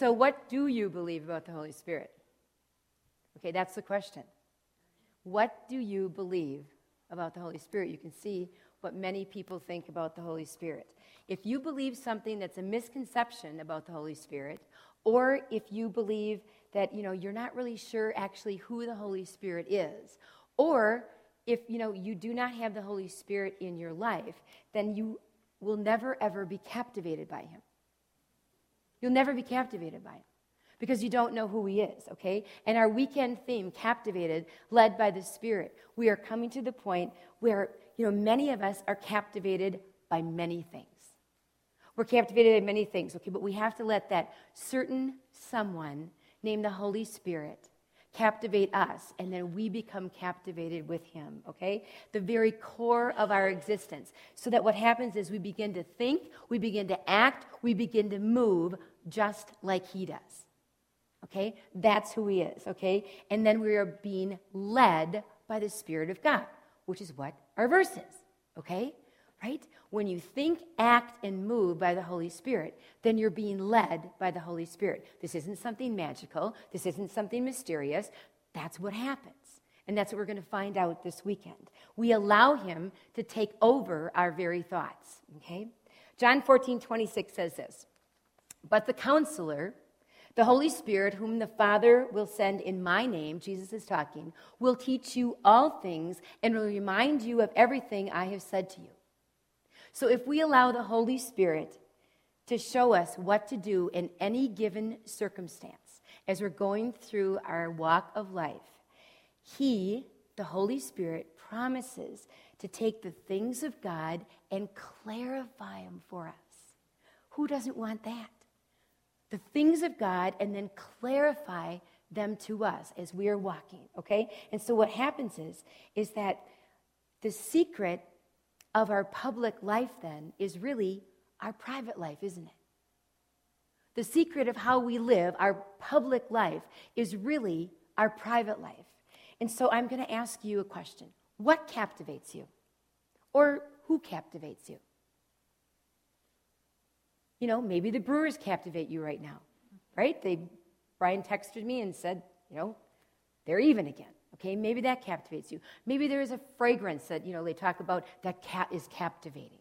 So, what do you believe about the Holy Spirit? Okay, that's the question. What do you believe about the Holy Spirit? You can see what many people think about the Holy Spirit. If you believe something that's a misconception about the Holy Spirit, or if you believe that you know you're not really sure actually who the Holy Spirit is, or if you know you do not have the Holy Spirit in your life, then you will never ever be captivated by him. You'll never be captivated by him because you don't know who he is, okay? And our weekend theme, Captivated, led by the Spirit, we are coming to the point where, you know, many of us are captivated by many things. We're captivated by many things, okay? But we have to let that certain someone named the Holy Spirit captivate us, and then we become captivated with him, okay? The very core of our existence. So that what happens is we begin to think, we begin to act, we begin to move just like he does. Okay? That's who he is, okay? And then we are being led by the Spirit of God, which is what our verse is, okay? Right? When you think, act, and move by the Holy Spirit, then you're being led by the Holy Spirit. This isn't something magical, this isn't something mysterious. That's what happens. And that's what we're going to find out this weekend. We allow him to take over our very thoughts, okay? John 14, 26 says this But the counselor, the Holy Spirit, whom the Father will send in my name, Jesus is talking, will teach you all things and will remind you of everything I have said to you. So if we allow the Holy Spirit to show us what to do in any given circumstance as we're going through our walk of life, He, the Holy Spirit, promises to take the things of God and clarify them for us. Who doesn't want that? The things of God and then clarify them to us as we are walking, okay? And so what happens is is that the secret of our public life then is really our private life, isn't it? The secret of how we live, our public life, is really our private life. And so I'm going to ask you a question What captivates you? Or who captivates you? You know, maybe the Brewers captivate you right now, right? They, Brian texted me and said, you know, they're even again. Okay, maybe that captivates you. Maybe there is a fragrance that, you know, they talk about that cat is captivating.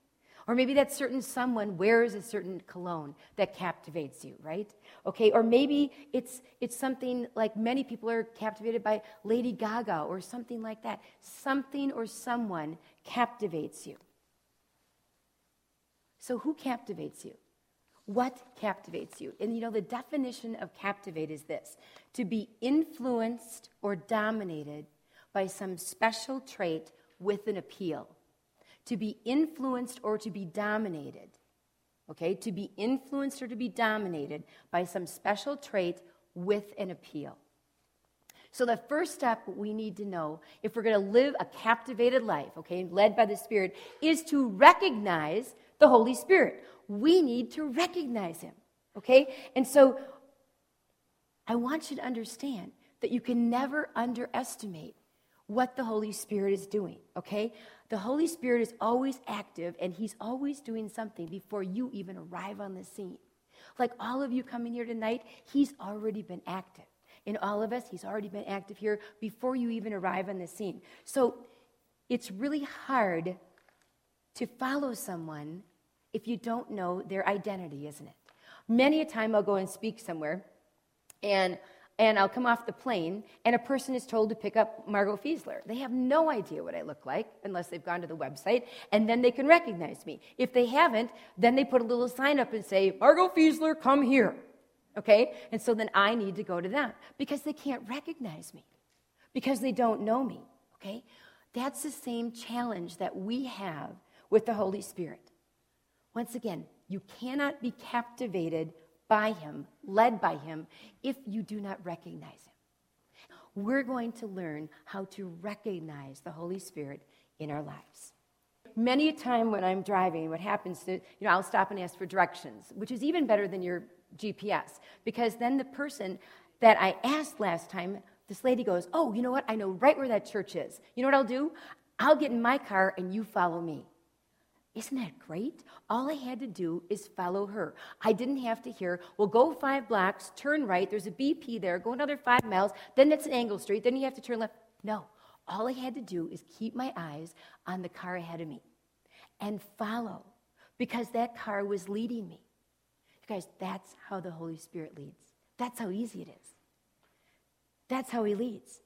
Or maybe that certain someone wears a certain cologne that captivates you, right? Okay, or maybe it's it's something like many people are captivated by Lady Gaga or something like that. Something or someone captivates you. So who captivates you? What captivates you? And you know, the definition of captivate is this to be influenced or dominated by some special trait with an appeal. To be influenced or to be dominated. Okay? To be influenced or to be dominated by some special trait with an appeal. So, the first step we need to know if we're going to live a captivated life, okay, led by the Spirit, is to recognize the Holy Spirit we need to recognize him. Okay? And so I want you to understand that you can never underestimate what the Holy Spirit is doing. Okay? The Holy Spirit is always active and he's always doing something before you even arrive on the scene. Like all of you coming here tonight, he's already been active. In all of us, he's already been active here before you even arrive on the scene. So it's really hard to follow someone if you don't know their identity, isn't it? Many a time I'll go and speak somewhere, and and I'll come off the plane, and a person is told to pick up Margot Fiesler. They have no idea what I look like unless they've gone to the website, and then they can recognize me. If they haven't, then they put a little sign up and say, Margot Fiesler, come here. Okay? And so then I need to go to them because they can't recognize me, because they don't know me. Okay? That's the same challenge that we have with the Holy Spirit. Once again, you cannot be captivated by him, led by him, if you do not recognize him. We're going to learn how to recognize the Holy Spirit in our lives. Many a time when I'm driving, what happens to, you know, I'll stop and ask for directions, which is even better than your GPS, because then the person that I asked last time, this lady goes, Oh, you know what? I know right where that church is. You know what I'll do? I'll get in my car and you follow me Isn't that great? All I had to do is follow her. I didn't have to hear, well, go five blocks, turn right, there's a BP there, go another five miles, then it's an angle street, then you have to turn left. No, all I had to do is keep my eyes on the car ahead of me and follow because that car was leading me. You guys, that's how the Holy Spirit leads. That's how easy it is. That's how He leads.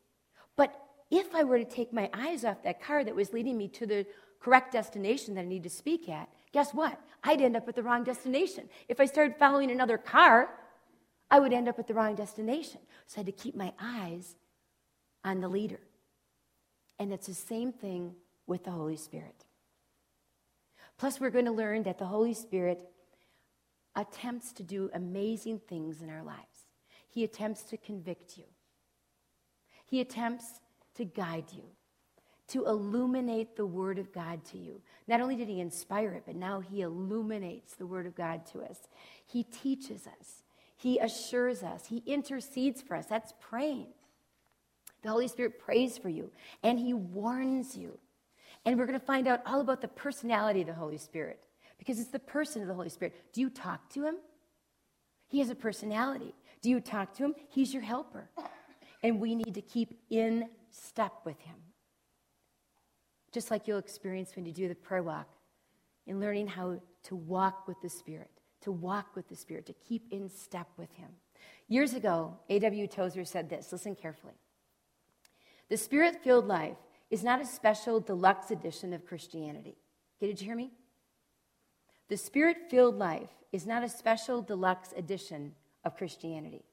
But if I were to take my eyes off that car that was leading me to the correct destination that I need to speak at, guess what? I'd end up at the wrong destination. If I started following another car, I would end up at the wrong destination. So I had to keep my eyes on the leader. And it's the same thing with the Holy Spirit. Plus, we're going to learn that the Holy Spirit attempts to do amazing things in our lives. He attempts to convict you, He attempts to guide you, to illuminate the Word of God to you. Not only did He inspire it, but now He illuminates the Word of God to us. He teaches us, He assures us, He intercedes for us. That's praying. The Holy Spirit prays for you, and He warns you. And we're going to find out all about the personality of the Holy Spirit because it's the person of the Holy Spirit. Do you talk to Him? He has a personality. Do you talk to Him? He's your helper. And we need to keep in step with Him. Just like you'll experience when you do the prayer walk in learning how to walk with the Spirit, to walk with the Spirit, to keep in step with Him. Years ago, A.W. Tozer said this listen carefully. The spirit filled life is not a special deluxe edition of Christianity. Okay, did you hear me? The spirit filled life is not a special deluxe edition of Christianity.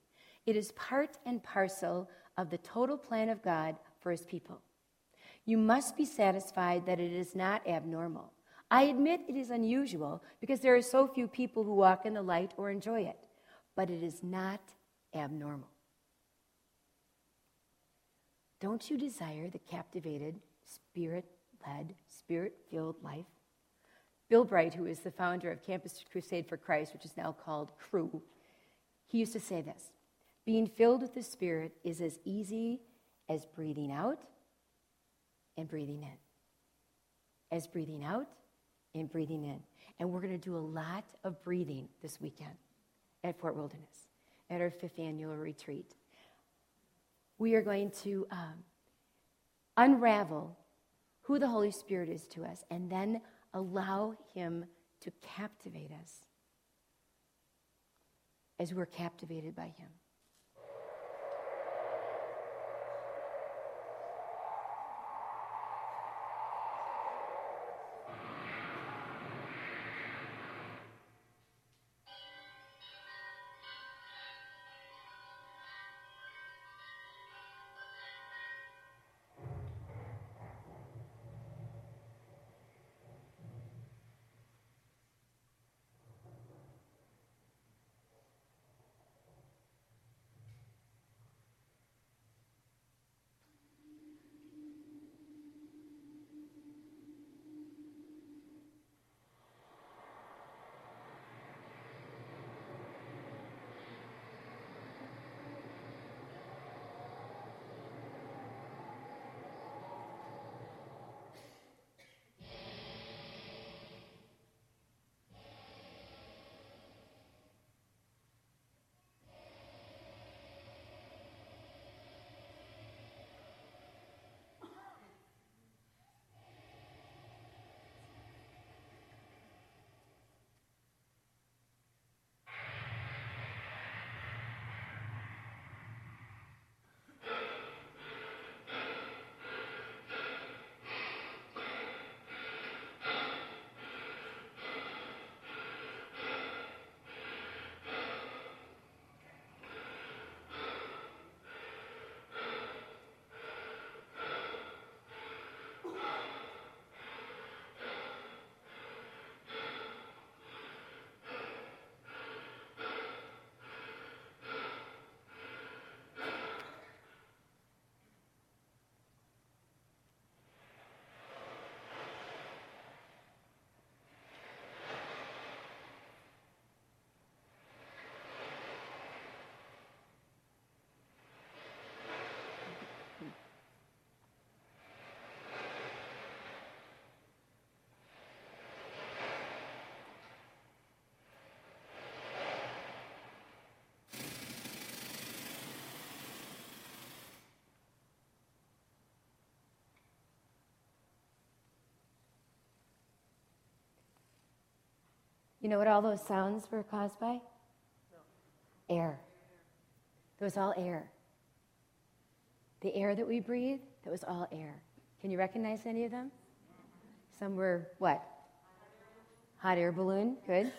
It is part and parcel of the total plan of God for his people. You must be satisfied that it is not abnormal. I admit it is unusual because there are so few people who walk in the light or enjoy it, but it is not abnormal. Don't you desire the captivated, spirit led, spirit filled life? Bill Bright, who is the founder of Campus Crusade for Christ, which is now called Cru, he used to say this Being filled with the Spirit is as easy as breathing out and breathing in. As breathing out and breathing in. And we're going to do a lot of breathing this weekend at Fort Wilderness at our fifth annual retreat we are going to um, unravel who the Holy Spirit is to us and then allow Him to captivate us as we're captivated by Him. You know what all those sounds were caused by? Air. It was all air. The air that we breathe, that was all air. Can you recognize any of them? Some were what? Hot air balloon, good.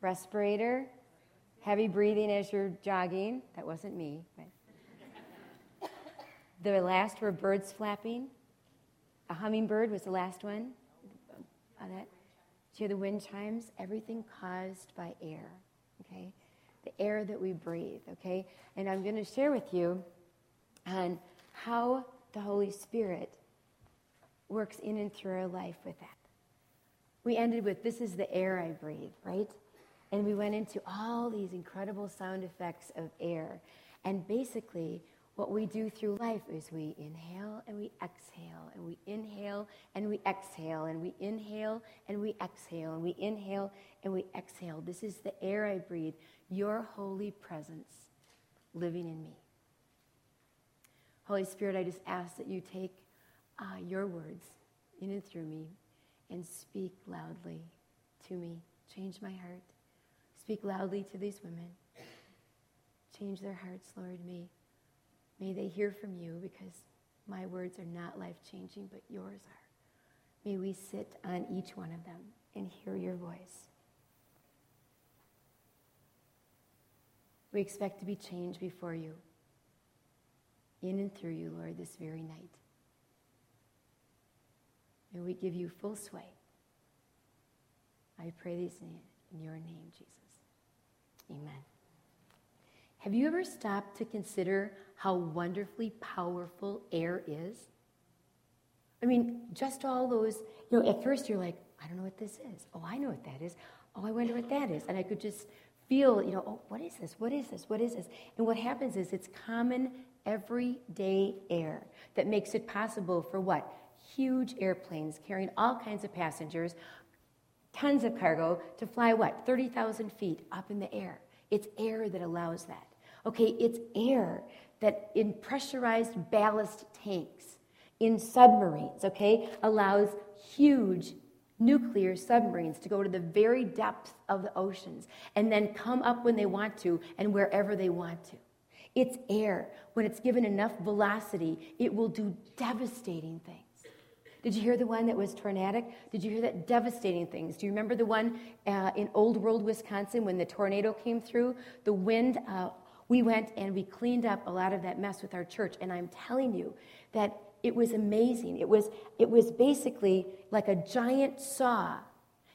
Respirator, heavy breathing as you're jogging. That wasn't me. But. The last were birds flapping. A hummingbird was the last one. Uh, that. You hear the wind chimes? Everything caused by air, okay? The air that we breathe, okay? And I'm going to share with you on how the Holy Spirit works in and through our life with that. We ended with, This is the air I breathe, right? And we went into all these incredible sound effects of air. And basically, what we do through life is we inhale and we exhale, and we inhale and we exhale, and we inhale and we exhale, and we inhale and we exhale. This is the air I breathe, your holy presence living in me. Holy Spirit, I just ask that you take uh, your words in and through me and speak loudly to me. Change my heart. Speak loudly to these women. Change their hearts, Lord. May, may they hear from you because my words are not life changing, but yours are. May we sit on each one of them and hear your voice. We expect to be changed before you, in and through you, Lord, this very night. May we give you full sway. I pray these in your name, Jesus. Amen. Have you ever stopped to consider how wonderfully powerful air is? I mean, just all those, you know, at first you're like, I don't know what this is. Oh, I know what that is. Oh, I wonder what that is. And I could just feel, you know, oh, what is this? What is this? What is this? And what happens is it's common everyday air that makes it possible for what? Huge airplanes carrying all kinds of passengers, tons of cargo to fly what? 30,000 feet up in the air. It's air that allows that. Okay, it's air that in pressurized ballast tanks, in submarines, okay, allows huge nuclear submarines to go to the very depth of the oceans and then come up when they want to and wherever they want to. It's air. When it's given enough velocity, it will do devastating things. Did you hear the one that was tornadic? Did you hear that devastating things? Do you remember the one uh, in Old World, Wisconsin, when the tornado came through? The wind, uh, we went and we cleaned up a lot of that mess with our church. And I'm telling you that it was amazing. It was, it was basically like a giant saw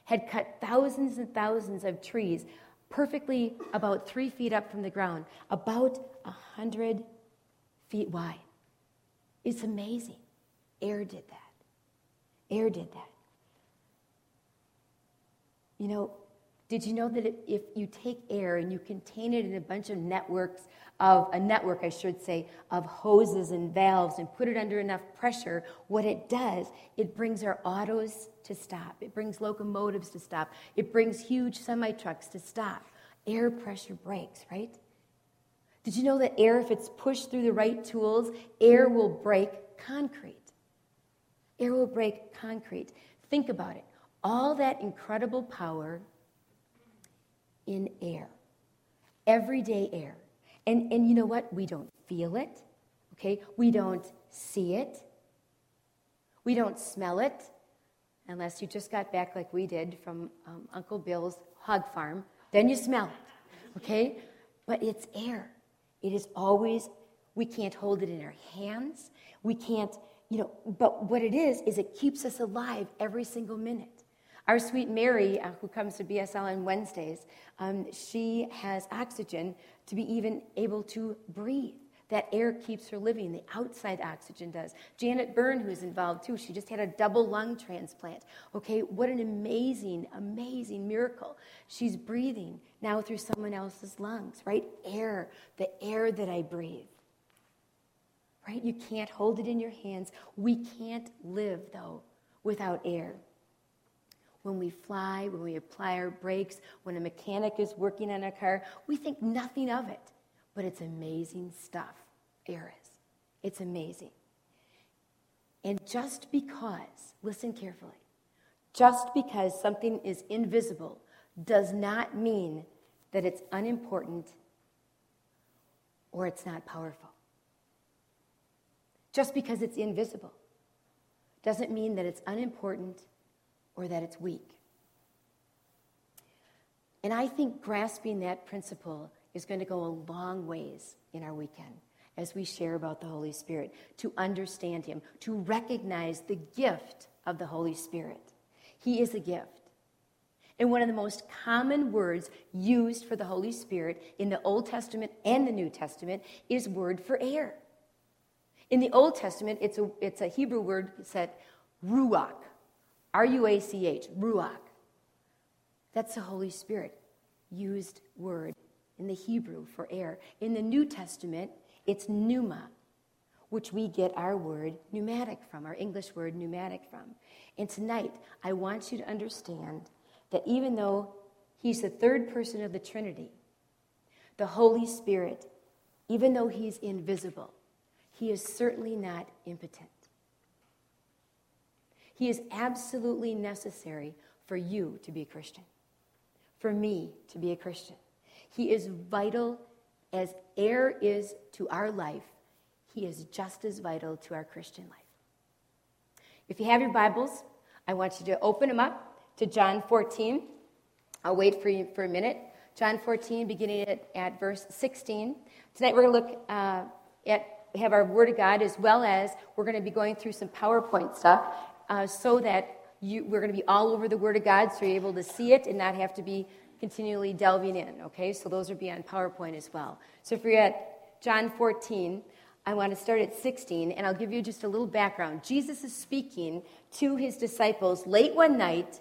had cut thousands and thousands of trees perfectly about three feet up from the ground, about a hundred feet wide. It's amazing. Air did that. Air did that. You know, did you know that if you take air and you contain it in a bunch of networks of a network, I should say, of hoses and valves and put it under enough pressure, what it does, it brings our autos to stop. It brings locomotives to stop. It brings huge semi trucks to stop. Air pressure brakes, right? Did you know that air, if it's pushed through the right tools, air will break concrete? Air will break concrete. Think about it. All that incredible power in air, everyday air. And, and you know what? We don't feel it, okay? We don't see it. We don't smell it, unless you just got back like we did from um, Uncle Bill's hog farm. Then you smell it, okay? But it's air. It is always, we can't hold it in our hands. We can't, you know, but what it is, is it keeps us alive every single minute. Our sweet Mary, uh, who comes to BSL on Wednesdays, um, she has oxygen to be even able to breathe. That air keeps her living. The outside oxygen does. Janet Byrne, who's involved too, she just had a double lung transplant. Okay, what an amazing, amazing miracle. She's breathing now through someone else's lungs, right? Air, the air that I breathe. Right? You can't hold it in your hands. We can't live, though, without air when we fly, when we apply our brakes, when a mechanic is working on a car, we think nothing of it. But it's amazing stuff. Air is. It's amazing. And just because, listen carefully, just because something is invisible does not mean that it's unimportant or it's not powerful. Just because it's invisible doesn't mean that it's unimportant or that it's weak. And I think grasping that principle is going to go a long ways in our weekend as we share about the Holy Spirit, to understand Him, to recognize the gift of the Holy Spirit. He is a gift. And one of the most common words used for the Holy Spirit in the Old Testament and the New Testament is word for air. In the Old Testament, it's a, it's a Hebrew word said ruach, R U A C H, ruach. That's the Holy Spirit used word in the Hebrew for air. In the New Testament, it's pneuma, which we get our word pneumatic from, our English word pneumatic from. And tonight, I want you to understand that even though He's the third person of the Trinity, the Holy Spirit, even though He's invisible, He is certainly not impotent. He is absolutely necessary for you to be a Christian, for me to be a Christian. He is vital as air is to our life, He is just as vital to our Christian life. If you have your Bibles, I want you to open them up to John 14. I'll wait for you for a minute. John 14, beginning at, at verse 16. Tonight we're going to look uh, at have our Word of God as well as we're going to be going through some PowerPoint stuff uh, so that you, we're going to be all over the Word of God so you're able to see it and not have to be continually delving in, okay? So those will be on PowerPoint as well. So if you're at John 14, I want to start at 16, and I'll give you just a little background. Jesus is speaking to his disciples late one night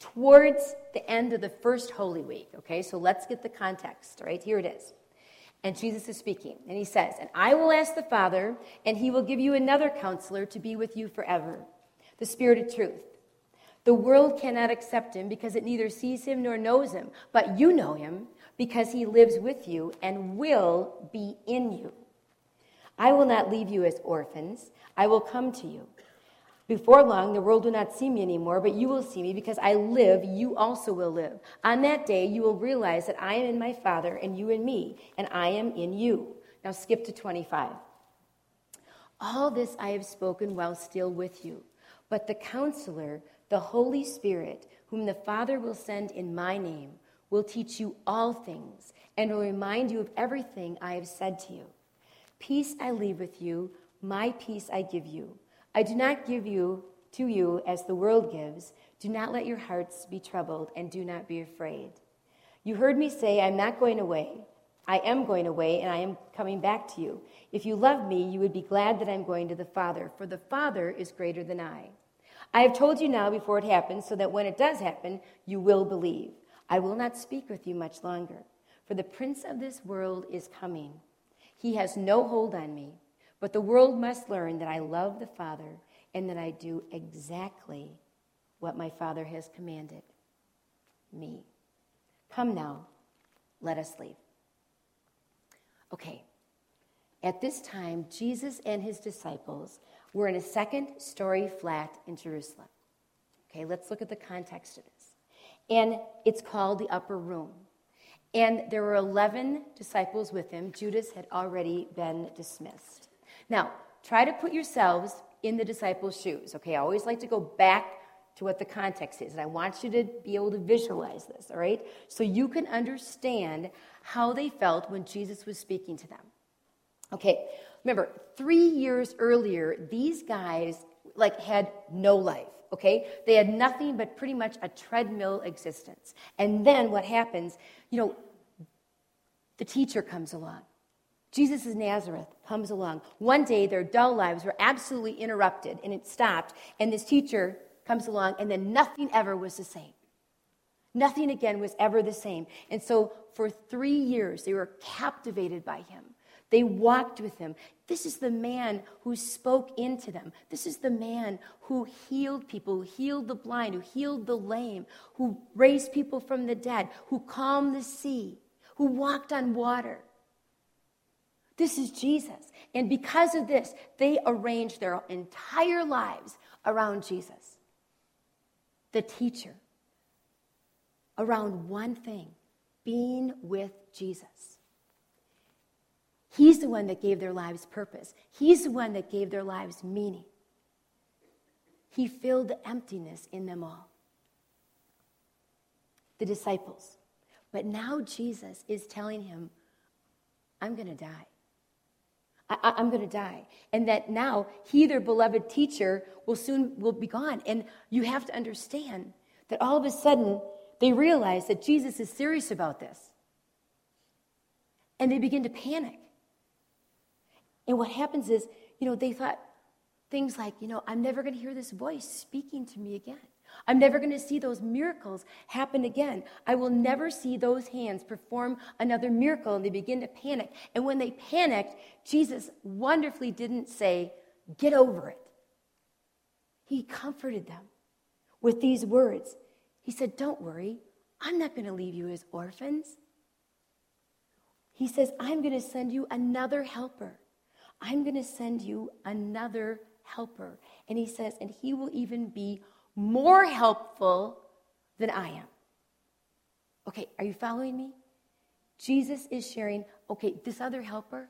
towards the end of the first Holy Week, okay? So let's get the context, right? Here it is. And Jesus is speaking, and he says, And I will ask the Father, and he will give you another counselor to be with you forever, the Spirit of truth the world cannot accept him because it neither sees him nor knows him, but you know him because he lives with you and will be in you. I will not leave you as orphans, I will come to you. Before long, the world will not see me anymore, but you will see me because I live, you also will live. On that day, you will realize that I am in my Father, and you in me, and I am in you. Now skip to 25. All this I have spoken while still with you, but the counselor, the Holy Spirit, whom the Father will send in my name, will teach you all things and will remind you of everything I have said to you. Peace I leave with you, my peace I give you. I do not give you to you as the world gives. Do not let your hearts be troubled and do not be afraid. You heard me say, I'm not going away. I am going away and I am coming back to you. If you love me, you would be glad that I'm going to the Father, for the Father is greater than I. I have told you now before it happens, so that when it does happen, you will believe. I will not speak with you much longer, for the prince of this world is coming. He has no hold on me, but the world must learn that I love the Father and that I do exactly what my Father has commanded me. Come now, let us leave. Okay, at this time, Jesus and his disciples we're in a second story flat in Jerusalem. Okay, let's look at the context of this. And it's called the upper room. And there were 11 disciples with him. Judas had already been dismissed. Now, try to put yourselves in the disciples' shoes. Okay, I always like to go back to what the context is. And I want you to be able to visualize this, all right? So you can understand how they felt when Jesus was speaking to them. Okay, Remember, three years earlier, these guys like had no life. Okay, they had nothing but pretty much a treadmill existence. And then what happens? You know, the teacher comes along. Jesus of Nazareth comes along. One day, their dull lives were absolutely interrupted, and it stopped. And this teacher comes along, and then nothing ever was the same. Nothing again was ever the same. And so, for three years, they were captivated by him. They walked with him. This is the man who spoke into them. This is the man who healed people, who healed the blind, who healed the lame, who raised people from the dead, who calmed the sea, who walked on water. This is Jesus. And because of this, they arranged their entire lives around Jesus, the teacher, around one thing being with Jesus. He's the one that gave their lives purpose, He's the one that gave their lives meaning. He filled the emptiness in them all. The disciples. But now Jesus is telling him, I'm going to die. I, am going to die. And that now he, their beloved teacher, will soon will be gone. And you have to understand that all of a sudden they realize that Jesus is serious about this. And they begin to panic. And what happens is, you know, they thought things like, you know, I'm never going to hear this voice speaking to me again. I'm never going to see those miracles happen again. I will never see those hands perform another miracle. And they begin to panic. And when they panicked, Jesus wonderfully didn't say, Get over it. He comforted them with these words. He said, Don't worry. I'm not going to leave you as orphans. He says, I'm going to send you another helper. I'm going to send you another helper. And he says, and he will even be more helpful than I am. Okay, are you following me? Jesus is sharing, okay, this other helper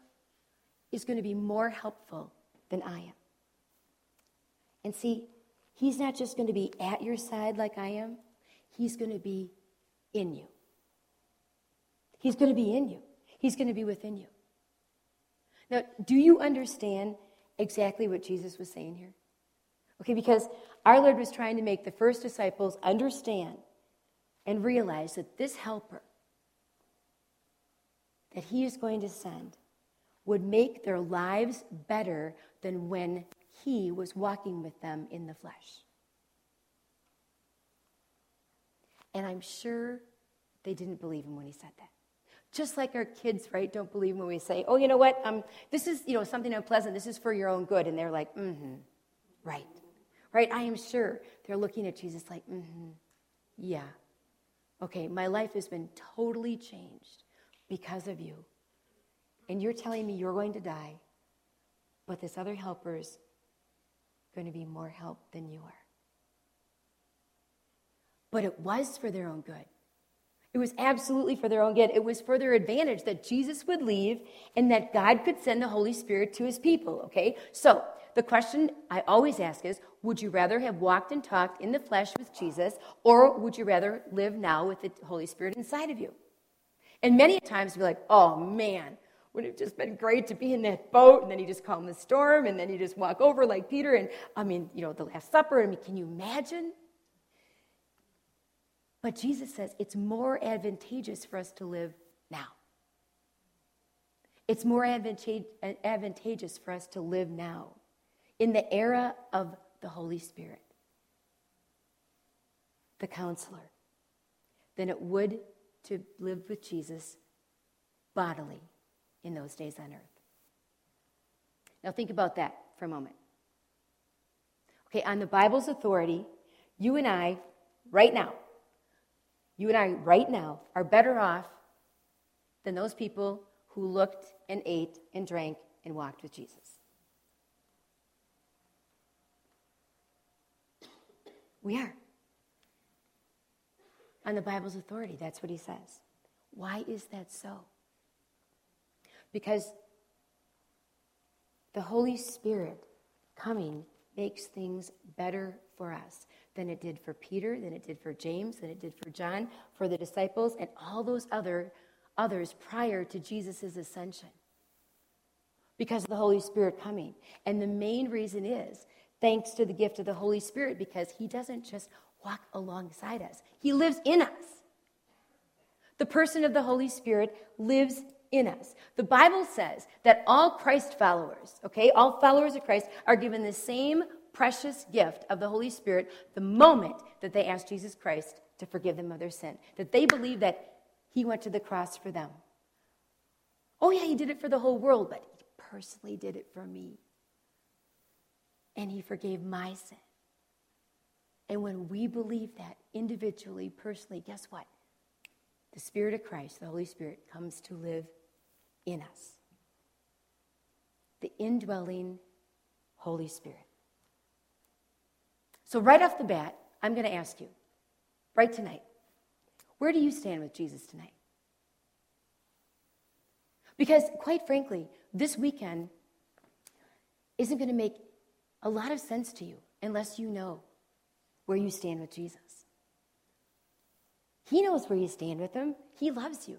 is going to be more helpful than I am. And see, he's not just going to be at your side like I am, he's going to be in you. He's going to be in you, he's going to be within you. Now, do you understand exactly what Jesus was saying here? Okay, because our Lord was trying to make the first disciples understand and realize that this helper that he is going to send would make their lives better than when he was walking with them in the flesh. And I'm sure they didn't believe him when he said that. Just like our kids, right, don't believe when we say, oh, you know what, um, this is, you know, something unpleasant, this is for your own good. And they're like, mm-hmm, right. Right? I am sure they're looking at Jesus like, mm-hmm, yeah. Okay, my life has been totally changed because of you. And you're telling me you're going to die, but this other helper is going to be more help than you are. But it was for their own good. It was absolutely for their own good. It was for their advantage that Jesus would leave and that God could send the Holy Spirit to his people, okay? So, the question I always ask is Would you rather have walked and talked in the flesh with Jesus, or would you rather live now with the Holy Spirit inside of you? And many times we're like, Oh man, would it have just been great to be in that boat and then you just calm the storm and then you just walk over like Peter and I mean, you know, the Last Supper. I mean, can you imagine? But Jesus says it's more advantageous for us to live now. It's more advantageous for us to live now in the era of the Holy Spirit, the counselor, than it would to live with Jesus bodily in those days on earth. Now, think about that for a moment. Okay, on the Bible's authority, you and I, right now, you and I, right now, are better off than those people who looked and ate and drank and walked with Jesus. We are. On the Bible's authority, that's what he says. Why is that so? Because the Holy Spirit coming makes things better for us than it did for Peter, than it did for James, than it did for John, for the disciples, and all those other others prior to Jesus' ascension. Because of the Holy Spirit coming. And the main reason is thanks to the gift of the Holy Spirit because He doesn't just walk alongside us, He lives in us. The person of the Holy Spirit lives in us. The Bible says that all Christ followers, okay, all followers of Christ are given the same precious gift of the Holy Spirit the moment that they ask Jesus Christ to forgive them of their sin, that they believe that He went to the cross for them. Oh, yeah, He did it for the whole world, but He personally did it for me and he forgave my sin. And when we believe that individually, personally, guess what? The Spirit of Christ, the Holy Spirit, comes to live in us. The indwelling Holy Spirit. So, right off the bat, I'm going to ask you, right tonight, Where do you stand with Jesus tonight? Because, quite frankly, this weekend isn't going to make a lot of sense to you unless you know where you stand with Jesus. He knows where you stand with him, He loves you.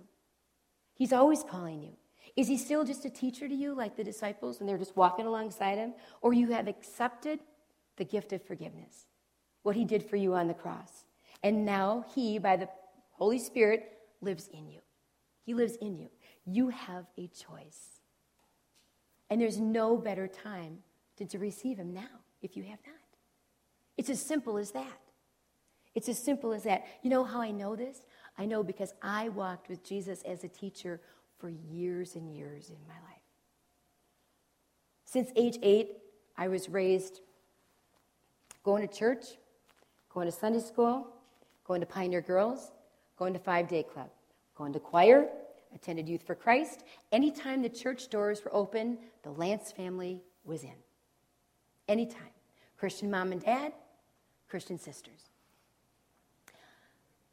He's always calling you. Is he still just a teacher to you, like the disciples and they're just walking alongside him? Or you have accepted the gift of forgiveness, what he did for you on the cross. And now he, by the Holy Spirit, lives in you. He lives in you. You have a choice. And there's no better time than to receive him now if you have not. It's as simple as that. It's as simple as that. You know how I know this? I know because I walked with Jesus as a teacher for years and years in my life. Since age eight, I was raised going to church, going to Sunday school, going to Pioneer Girls, going to Five Day Club, going to choir, attended Youth for Christ. Anytime the church doors were open, the Lance family was in. Anytime. Christian mom and dad, Christian sisters.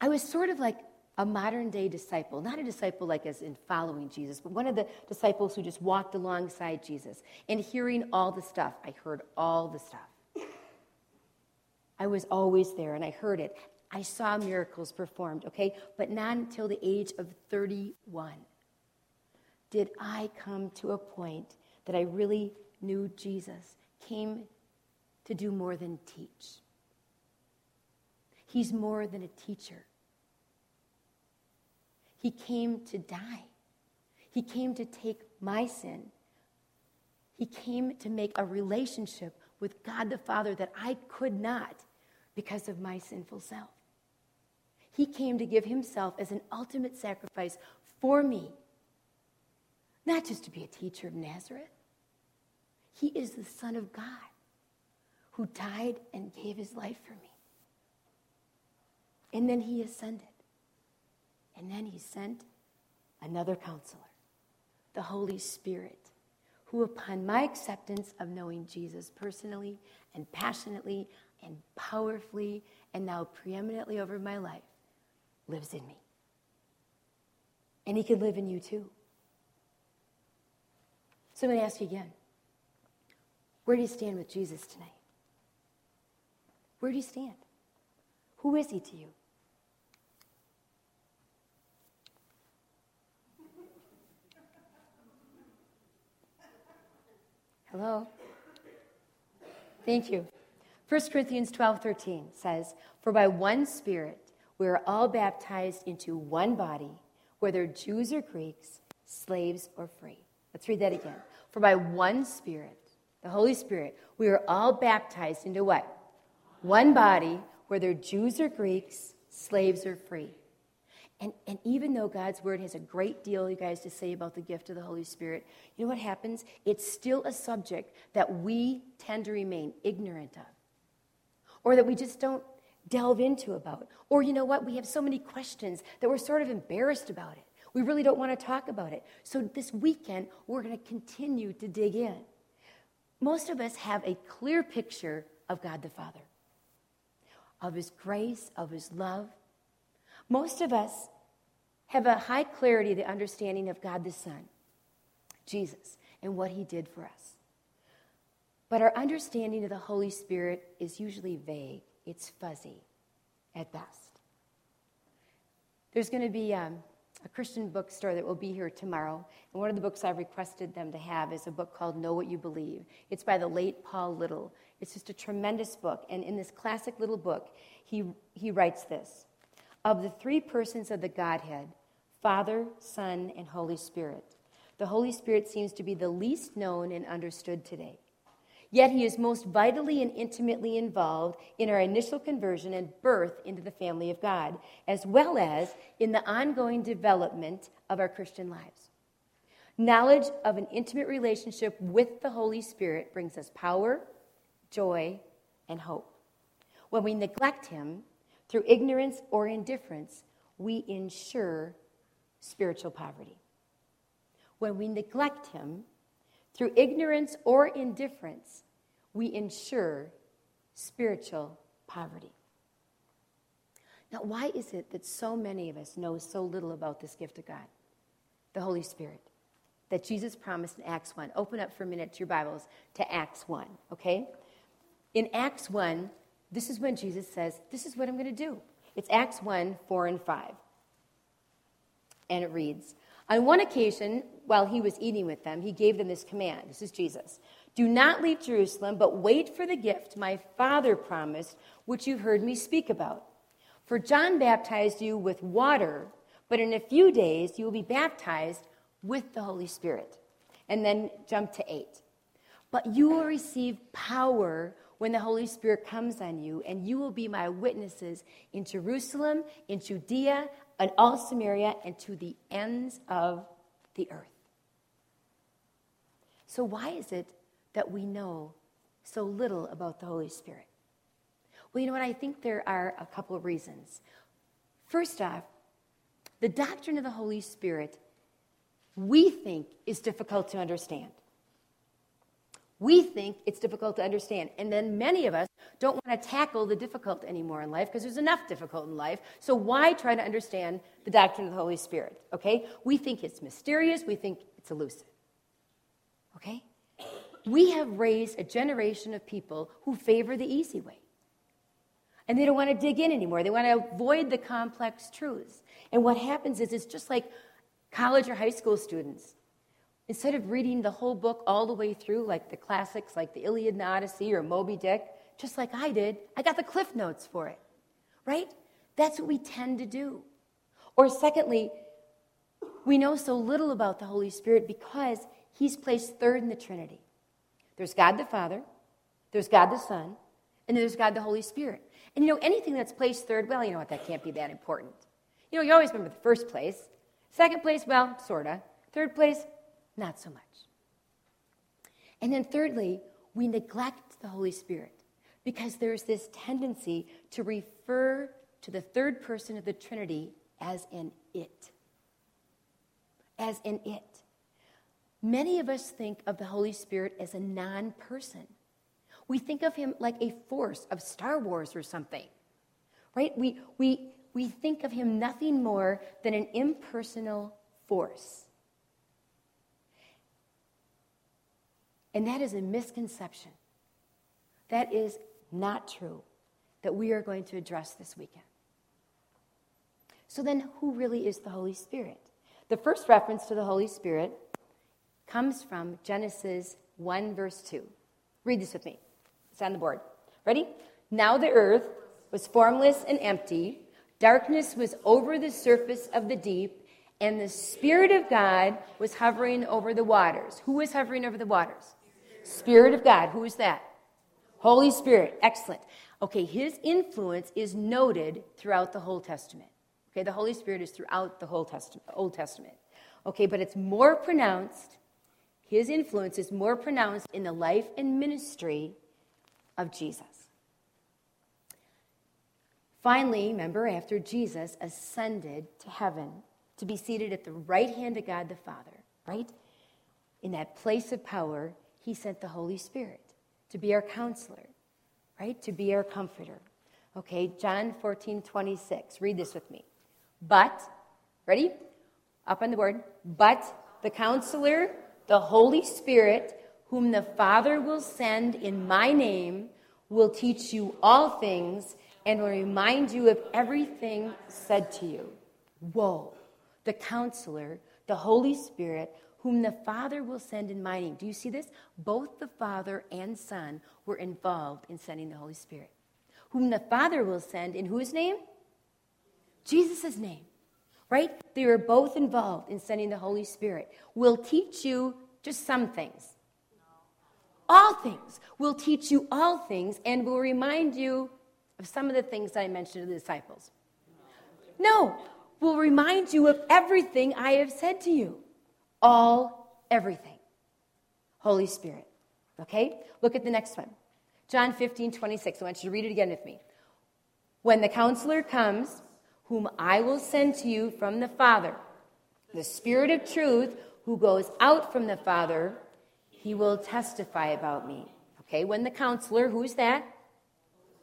I was sort of like a modern day disciple, not a disciple like as in following Jesus, but one of the disciples who just walked alongside Jesus and hearing all the stuff. I heard all the stuff. I was always there and I heard it. I saw miracles performed, okay? But not until the age of 31 did I come to a point that I really knew Jesus came to do more than teach. He's more than a teacher. He came to die. He came to take my sin. He came to make a relationship with God the Father that I could not because of my sinful self. He came to give himself as an ultimate sacrifice for me, not just to be a teacher of Nazareth. He is the Son of God who died and gave his life for me. And then he ascended. And then he sent another counselor, the Holy Spirit, who, upon my acceptance of knowing Jesus personally and passionately and powerfully and now preeminently over my life, lives in me. And he can live in you too. So I'm going to ask you again where do you stand with Jesus tonight? Where do you stand? Who is he to you? Hello? Thank you. 1 Corinthians 12 13 says, For by one Spirit we are all baptized into one body, whether Jews or Greeks, slaves or free. Let's read that again. For by one Spirit, the Holy Spirit, we are all baptized into what? One body, whether Jews or Greeks, slaves or free. And, and even though God's word has a great deal, you guys, to say about the gift of the Holy Spirit, you know what happens? It's still a subject that we tend to remain ignorant of, or that we just don't delve into about. Or you know what? We have so many questions that we're sort of embarrassed about it. We really don't want to talk about it. So this weekend, we're going to continue to dig in. Most of us have a clear picture of God the Father, of His grace, of His love, most of us have a high clarity, of the understanding of God the Son, Jesus, and what he did for us. But our understanding of the Holy Spirit is usually vague, it's fuzzy at best. There's going to be um, a Christian bookstore that will be here tomorrow, and one of the books I've requested them to have is a book called Know What You Believe. It's by the late Paul Little. It's just a tremendous book, and in this classic little book, he, he writes this of the three persons of the Godhead, Father, Son, and Holy Spirit, the Holy Spirit seems to be the least known and understood today. Yet he is most vitally and intimately involved in our initial conversion and birth into the family of God, as well as in the ongoing development of our Christian lives. Knowledge of an intimate relationship with the Holy Spirit brings us power, joy, and hope. When we neglect him, through ignorance or indifference, we ensure spiritual poverty. When we neglect Him, through ignorance or indifference, we ensure spiritual poverty. Now, why is it that so many of us know so little about this gift of God, the Holy Spirit, that Jesus promised in Acts 1? Open up for a minute to your Bibles to Acts 1, okay? In Acts 1, this is when Jesus says, This is what I'm going to do. It's Acts 1 4 and 5. And it reads On one occasion, while he was eating with them, he gave them this command. This is Jesus Do not leave Jerusalem, but wait for the gift my Father promised, which you heard me speak about. For John baptized you with water, but in a few days you will be baptized with the Holy Spirit. And then jump to 8. But you will receive power when the Holy Spirit comes on you, and you will be my witnesses in Jerusalem, in Judea, and all Samaria, and to the ends of the earth. So, why is it that we know so little about the Holy Spirit? Well, you know what? I think there are a couple of reasons. First off, the doctrine of the Holy Spirit, we think, is difficult to understand. We think it's difficult to understand. And then many of us don't want to tackle the difficult anymore in life because there's enough difficult in life. So why try to understand the doctrine of the Holy Spirit? Okay? We think it's mysterious, we think it's elusive. Okay? We have raised a generation of people who favor the easy way. And they don't want to dig in anymore. They want to avoid the complex truths. And what happens is it's just like college or high school students Instead of reading the whole book all the way through, like the classics like the Iliad and Odyssey or Moby Dick, just like I did, I got the cliff notes for it, right? That's what we tend to do. Or, secondly, we know so little about the Holy Spirit because he's placed third in the Trinity. There's God the Father, there's God the Son, and there's God the Holy Spirit. And you know, anything that's placed third, well, you know what, that can't be that important. You know, you always remember the first place. Second place, well, sorta. Third place, not so much. And then, thirdly, we neglect the Holy Spirit because there's this tendency to refer to the third person of the Trinity as an it. As an it. Many of us think of the Holy Spirit as a non person. We think of him like a force of Star Wars or something, right? We, we, we think of him nothing more than an impersonal force. And that is a misconception. That is not true that we are going to address this weekend. So, then who really is the Holy Spirit? The first reference to the Holy Spirit comes from Genesis 1, verse 2. Read this with me. It's on the board. Ready? Now the earth was formless and empty, darkness was over the surface of the deep, and the Spirit of God was hovering over the waters. Who was hovering over the waters? Spirit of God. Who is that? Holy Spirit. Excellent. Okay, his influence is noted throughout the whole Testament. Okay, the Holy Spirit is throughout the whole Testament, Old Testament. Okay, but it's more pronounced, his influence is more pronounced in the life and ministry of Jesus. Finally, remember, after Jesus ascended to heaven to be seated at the right hand of God the Father, right? In that place of power, he sent the Holy Spirit to be our counselor, right? To be our comforter. Okay, John 14, 26. Read this with me. But, ready? Up on the board. But the counselor, the Holy Spirit, whom the Father will send in my name, will teach you all things and will remind you of everything said to you. Whoa. The counselor, the Holy Spirit, whom the Father will send in my name. Do you see this? Both the Father and Son were involved in sending the Holy Spirit. Whom the Father will send in whose name? Jesus' name. Right? They were both involved in sending the Holy Spirit. Will teach you just some things. All things. Will teach you all things and will remind you of some of the things that I mentioned to the disciples. No, will remind you of everything I have said to you all, everything. Holy Spirit. Okay? Look at the next one. John 15, 26. I want you to read it again with me. When the counselor comes, whom I will send to you from the Father, the Spirit of truth, who goes out from the Father, he will testify about me. Okay, when the counselor, who's that?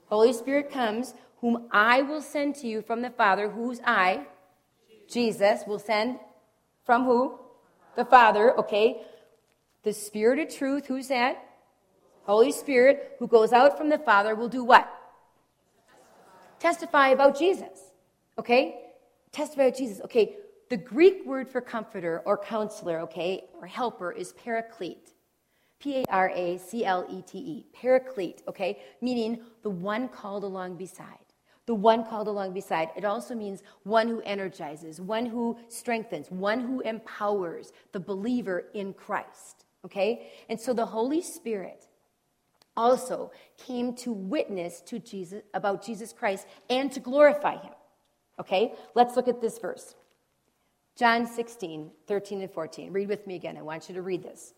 Holy Spirit comes, whom I will send to you from the Father, who's I? Jesus will send from who? The Father, okay? The Spirit of truth, who's that? Holy Spirit, who goes out from the Father, will do what? Testify about Jesus, okay? Testify about Jesus, okay? The Greek word for comforter or counselor, okay, or helper is paraclete. P A R A C L E T E, paraclete, okay, meaning the one called along beside. The one called along beside. It also means one who energizes, one who strengthens, one who empowers the believer in Christ, okay? And so the Holy Spirit also came to witness to Jesus about Jesus Christ and to glorify him. Okay? Let's look at this verse. John 16, 13 and 14. Read with me again. I want you to read this.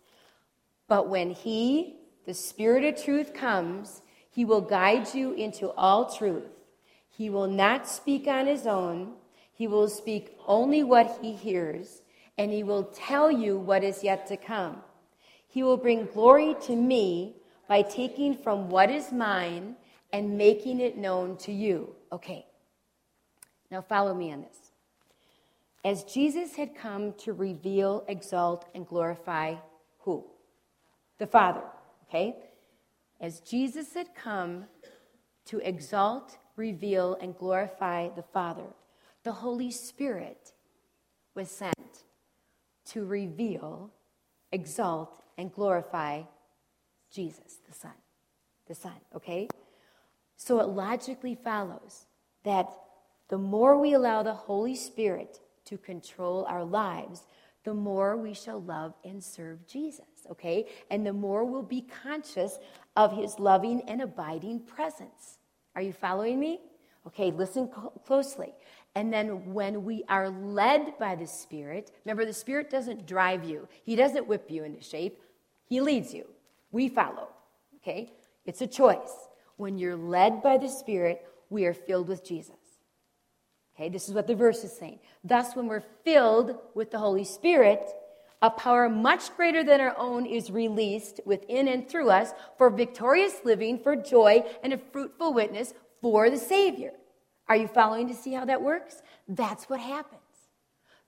But when he, the Spirit of truth, comes, he will guide you into all truth. He will not speak on his own, he will speak only what he hears, and he will tell you what is yet to come. He will bring glory to me by taking from what is mine and making it known to you. Okay. Now follow me on this. As Jesus had come to reveal, exalt, and glorify who? the Father, okay? As Jesus had come to exalt, reveal, and glorify the Father, the Holy Spirit was sent to reveal, exalt, and glorify Jesus, the Son. The Son, okay? So it logically follows that the more we allow the Holy Spirit to control our lives, the more we shall love and serve Jesus, okay? And the more we'll be conscious of his loving and abiding presence. Are you following me? Okay, listen closely. And then when we are led by the Spirit, remember the Spirit doesn't drive you, He doesn't whip you into shape, He leads you. We follow, okay? It's a choice. When you're led by the Spirit, we are filled with Jesus. Okay, this is what the verse is saying. Thus, when we're filled with the Holy Spirit, a power much greater than our own is released within and through us for victorious living, for joy, and a fruitful witness for the Savior. Are you following to see how that works? That's what happens.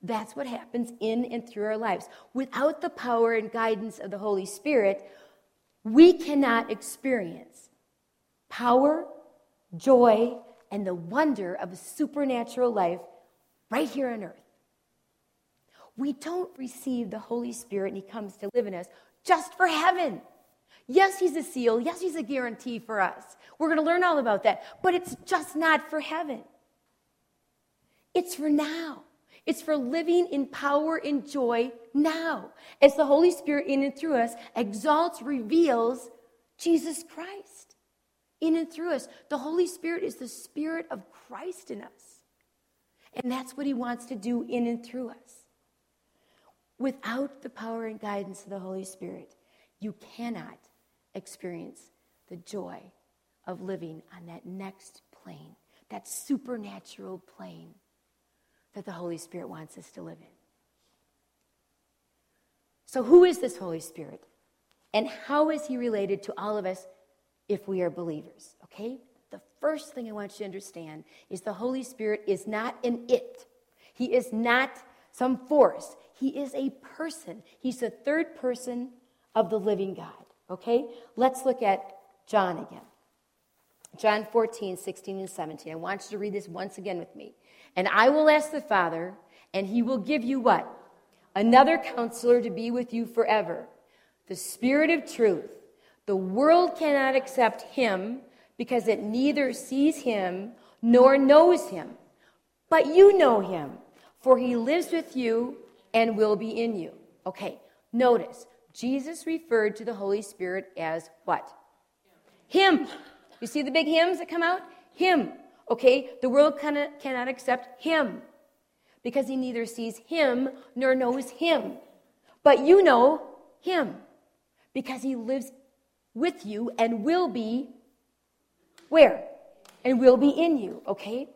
That's what happens in and through our lives. Without the power and guidance of the Holy Spirit, we cannot experience power, joy, and the wonder of a supernatural life right here on earth. We don't receive the Holy Spirit and He comes to live in us just for heaven. Yes, He's a seal. Yes, He's a guarantee for us. We're going to learn all about that. But it's just not for heaven, it's for now. It's for living in power and joy now. As the Holy Spirit in and through us exalts, reveals Jesus Christ in and through us. The Holy Spirit is the Spirit of Christ in us. And that's what He wants to do in and through us. Without the power and guidance of the Holy Spirit, you cannot experience the joy of living on that next plane, that supernatural plane that the Holy Spirit wants us to live in. So, who is this Holy Spirit? And how is he related to all of us if we are believers, okay? The first thing I want you to understand is the Holy Spirit is not an it. He is not some force. He is a person. He's the third person of the living God, okay? Let's look at John again. John 14, 16, and 17. I want you to read this once again with me. And I will ask the Father, and he will give you what? Another counselor to be with you forever. The Spirit of truth the world cannot accept him because it neither sees him nor knows him. But you know him, for he lives with you and will be in you. Okay, notice Jesus referred to the Holy Spirit as what? Him. You see the big hymns that come out? Him. Okay, the world cannot, cannot accept him because he neither sees him nor knows him. But you know him because he lives with you and will be where? And will be in you, okay?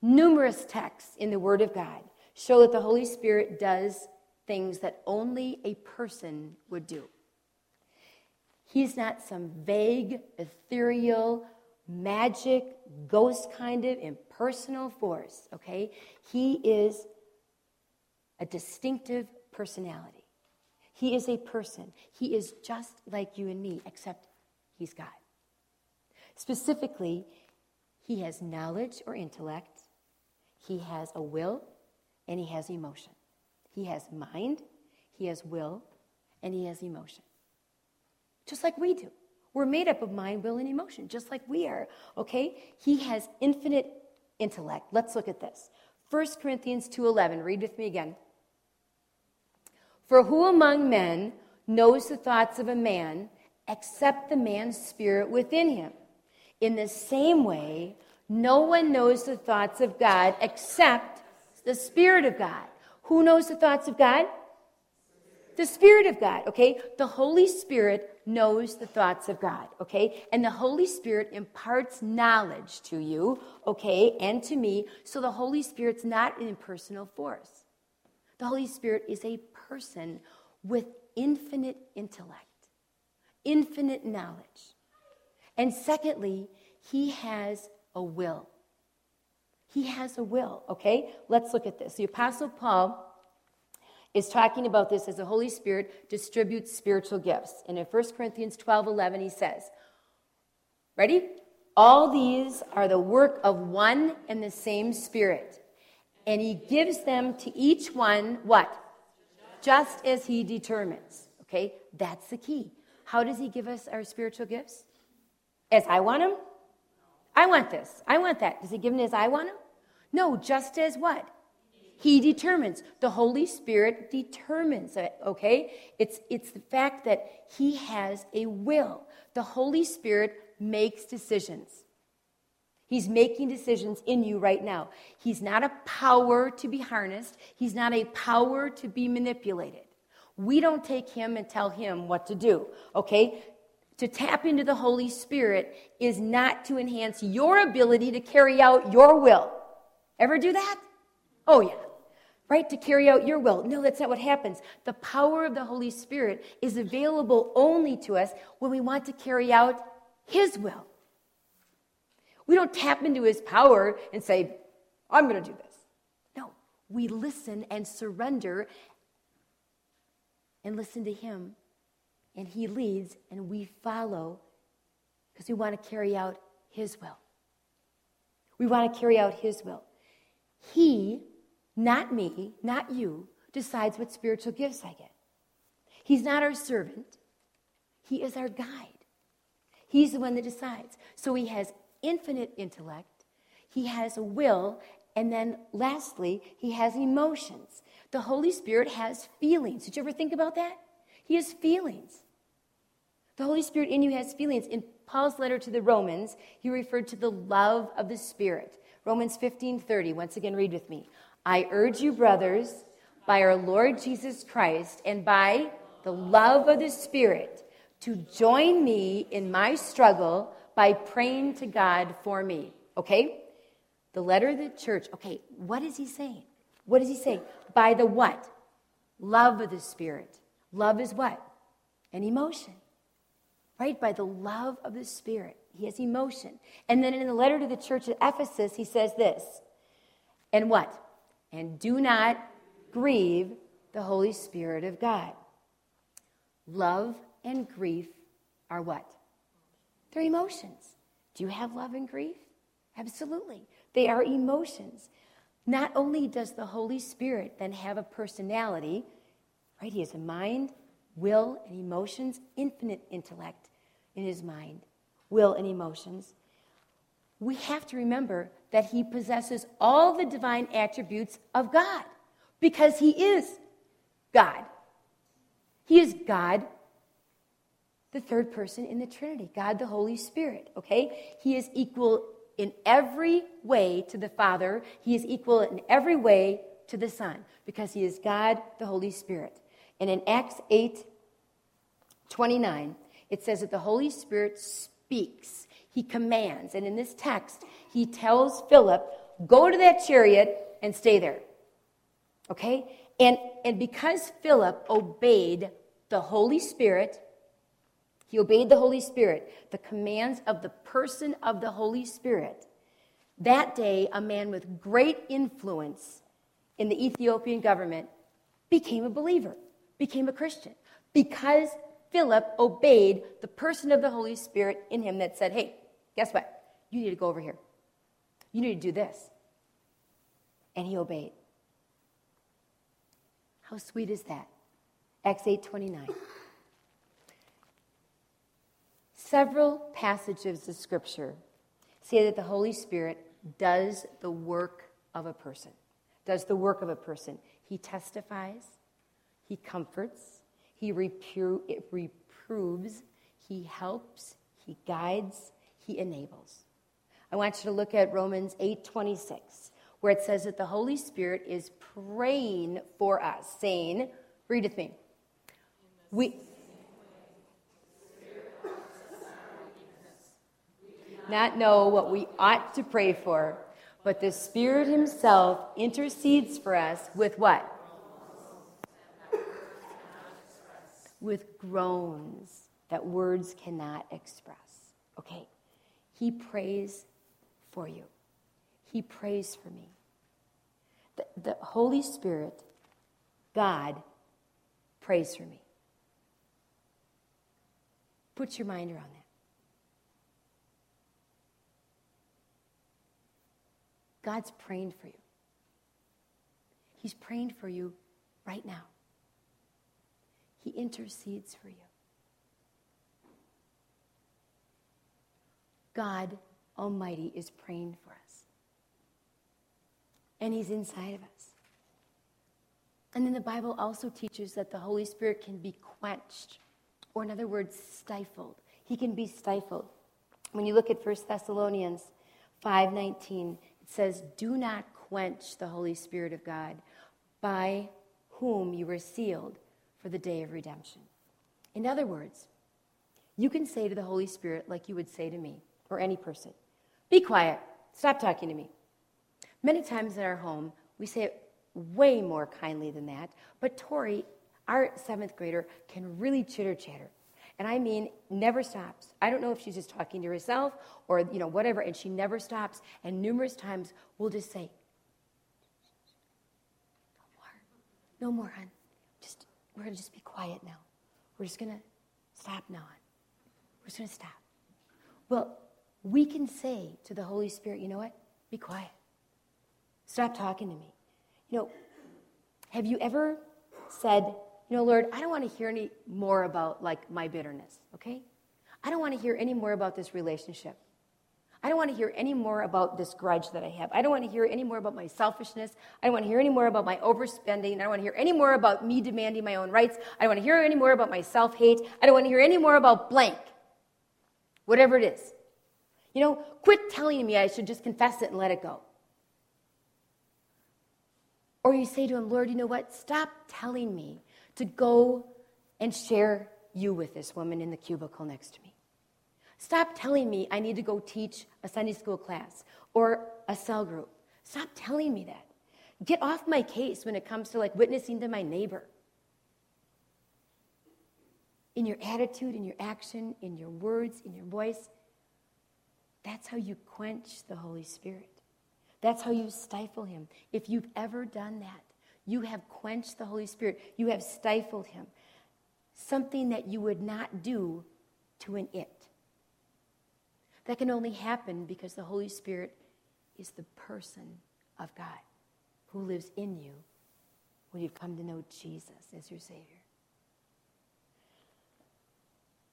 Numerous texts in the Word of God show that the Holy Spirit does things that only a person would do. He's not some vague, ethereal, magic, ghost kind of impersonal force, okay? He is a distinctive personality. He is a person. He is just like you and me, except he's God. Specifically, he has knowledge or intellect, he has a will, and he has emotion. He has mind, he has will, and he has emotion. Just like we do. We're made up of mind, will, and emotion, just like we are. Okay? He has infinite intellect. Let's look at this. 1 Corinthians 2:11. Read with me again. For who among men knows the thoughts of a man except the man's spirit within him? In the same way, no one knows the thoughts of God except the Spirit of God. Who knows the thoughts of God? The Spirit of God, okay? The Holy Spirit knows the thoughts of God, okay? And the Holy Spirit imparts knowledge to you, okay, and to me. So the Holy Spirit's not an impersonal force. The Holy Spirit is a person with infinite intellect, infinite knowledge. And secondly, he has a will. He has a will, okay? Let's look at this. The Apostle Paul is talking about this as the Holy Spirit distributes spiritual gifts. And in 1 Corinthians 12 11, he says, Ready? All these are the work of one and the same Spirit. And he gives them to each one what? Just as he determines. Okay? That's the key. How does he give us our spiritual gifts? As I want them? I want this. I want that. Does he give them as I want them? No, just as what? He determines. The Holy Spirit determines it, okay? It's, it's the fact that He has a will. The Holy Spirit makes decisions. He's making decisions in you right now. He's not a power to be harnessed, He's not a power to be manipulated. We don't take Him and tell Him what to do, okay? To tap into the Holy Spirit is not to enhance your ability to carry out your will. Ever do that? Oh, yeah right? To carry out your will. No, that's not what happens. The power of the Holy Spirit is available only to us when we want to carry out His will. We don't tap into His power and say, I'm going to do this. No, we listen and surrender and listen to Him, and He leads, and we follow because we want to carry out His will. We want to carry out His will. He not me, not you, decides what spiritual gifts I get. He's not our servant, He is our guide. He's the one that decides. So He has infinite intellect, He has a will, and then lastly, He has emotions. The Holy Spirit has feelings. Did you ever think about that? He has feelings. The Holy Spirit in you has feelings. In Paul's letter to the Romans, he referred to the love of the Spirit. Romans 15 30. Once again, read with me. I urge you, brothers, by our Lord Jesus Christ and by the love of the Spirit, to join me in my struggle by praying to God for me. Okay? The letter of the church. Okay, what is he saying? What does he say? By the what? Love of the Spirit. Love is what? An emotion. Right? By the love of the Spirit. He has emotion. And then in the letter to the church at Ephesus, he says this. And what? and do not grieve the Holy Spirit of God. Love and grief are what? They're emotions. Do you have love and grief? Absolutely. They are emotions. Not only does the Holy Spirit then have a personality, right? He has a mind, will, and emotions, infinite intellect in his mind, will, and emotions we have to remember that he possesses all the divine attributes of God because he is God. He is God, the third person in the Trinity, God the Holy Spirit, okay? He is equal in every way to the Father, he is equal in every way to the Son because he is God the Holy Spirit. And in Acts 8 29, it says that the Holy Spirit speaks he commands. And in this text, he tells Philip, go to that chariot and stay there. Okay? And, and because Philip obeyed the Holy Spirit, He obeyed the Holy Spirit, the commands of the person of the Holy Spirit. That day, a man with great influence in the Ethiopian government became a believer, became a Christian, because Philip obeyed the person of the Holy Spirit in him that said, Hey, guess what? You need to go over here. You need to do this. And he obeyed. How sweet is that? Acts 8 29. Several passages of Scripture say that the Holy Spirit does the work of a person. Does the work of a person. He testifies, he comforts, he repro- reproves, he helps, he guides, he enables. I want you to look at Romans 8:26, where it says that the Holy Spirit is praying for us, saying, read with me. We not know what we ought to pray for, but the Spirit Himself intercedes for us with what? With groans that words cannot express. Okay, He prays for you, He prays for me. The, the Holy Spirit, God, prays for me. Put your mind around that. God's praying for you. He's praying for you right now. He intercedes for you. God Almighty is praying for us. And He's inside of us. And then the Bible also teaches that the Holy Spirit can be quenched, or in other words, stifled. He can be stifled. When you look at 1 Thessalonians 5:19, it says, Do not quench the Holy Spirit of God, by whom you were sealed for the day of redemption. In other words, you can say to the Holy Spirit, like you would say to me or any person, Be quiet, stop talking to me. Many times in our home, we say it way more kindly than that, but Tori, our seventh grader, can really chitter chatter. And I mean, never stops. I don't know if she's just talking to herself or, you know, whatever, and she never stops. And numerous times we'll just say, no more. No more, hon. We're going to just be quiet now. We're just going to stop now. We're just going to stop. Well, we can say to the Holy Spirit, you know what? Be quiet. Stop talking to me. You know, have you ever said, you know, Lord, I don't want to hear any more about like my bitterness, okay? I don't want to hear any more about this relationship. I don't want to hear any more about this grudge that I have. I don't want to hear any more about my selfishness. I don't want to hear any more about my overspending. I don't want to hear any more about me demanding my own rights. I don't want to hear any more about my self hate. I don't want to hear any more about blank. Whatever it is. You know, quit telling me I should just confess it and let it go. Or you say to him, Lord, you know what? Stop telling me to go and share you with this woman in the cubicle next to me. Stop telling me I need to go teach a Sunday school class or a cell group. Stop telling me that. Get off my case when it comes to like witnessing to my neighbor. In your attitude, in your action, in your words, in your voice, that's how you quench the Holy Spirit. That's how you stifle him. If you've ever done that, you have quenched the Holy Spirit. You have stifled him. Something that you would not do to an it. That can only happen because the Holy Spirit is the person of God who lives in you when you've come to know Jesus as your Savior.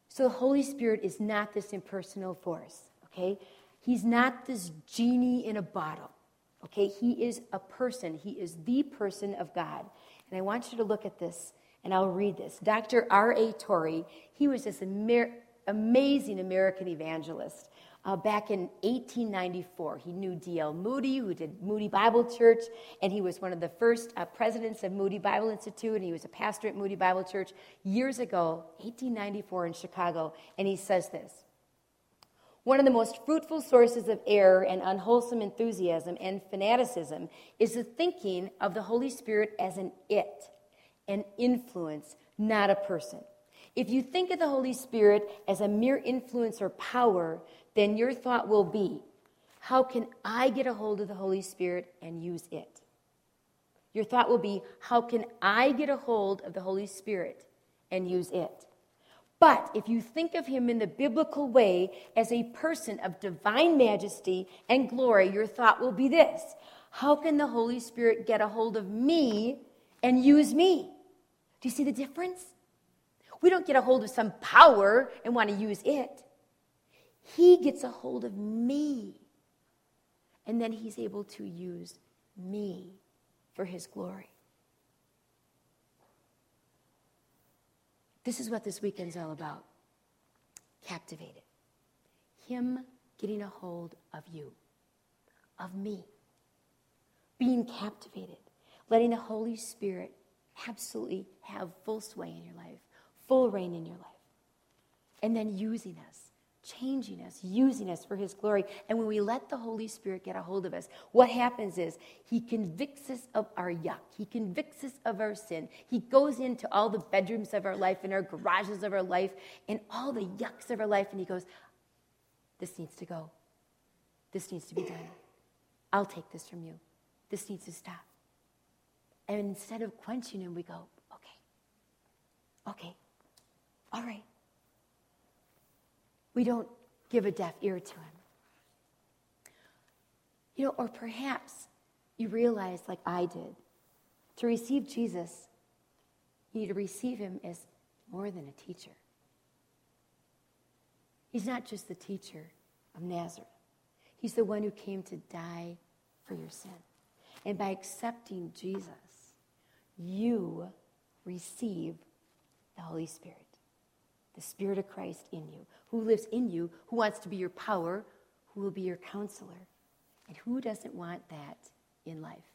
So the Holy Spirit is not this impersonal force, okay? He's not this genie in a bottle. Okay, he is a person. He is the person of God. And I want you to look at this, and I'll read this. Dr. R.A. Torrey, he was this Amer- amazing American evangelist. Uh, back in 1894, he knew D.L. Moody, who did Moody Bible Church, and he was one of the first uh, presidents of Moody Bible Institute, and he was a pastor at Moody Bible Church years ago, 1894 in Chicago. And he says this one of the most fruitful sources of error and unwholesome enthusiasm and fanaticism is the thinking of the Holy Spirit as an it, an influence, not a person. If you think of the Holy Spirit as a mere influence or power, then your thought will be, how can I get a hold of the Holy Spirit and use it? Your thought will be, how can I get a hold of the Holy Spirit and use it? But if you think of him in the biblical way as a person of divine majesty and glory, your thought will be this How can the Holy Spirit get a hold of me and use me? Do you see the difference? We don't get a hold of some power and want to use it. He gets a hold of me. And then he's able to use me for his glory. This is what this weekend's all about. Captivated. Him getting a hold of you, of me. Being captivated. Letting the Holy Spirit absolutely have full sway in your life, full reign in your life. And then using us changing us, using us for His glory. And when we let the Holy Spirit get a hold of us, what happens is He convicts us of our yuck. He convicts us of our sin. He goes into all the bedrooms of our life and our garages of our life and all the yucks of our life, and He goes, This needs to go. This needs to be done. I'll take this from you. This needs to stop. And instead of quenching Him, we go, Okay, okay, all right. We don't give a deaf ear to him. You know, or perhaps you realize, like I did, to receive Jesus, you need to receive him as more than a teacher. He's not just the teacher of Nazareth, he's the one who came to die for your sin. And by accepting Jesus, you receive the Holy Spirit the Spirit of Christ in you, who lives in you, who wants to be your power, who will be your counselor. And who doesn't want that in life?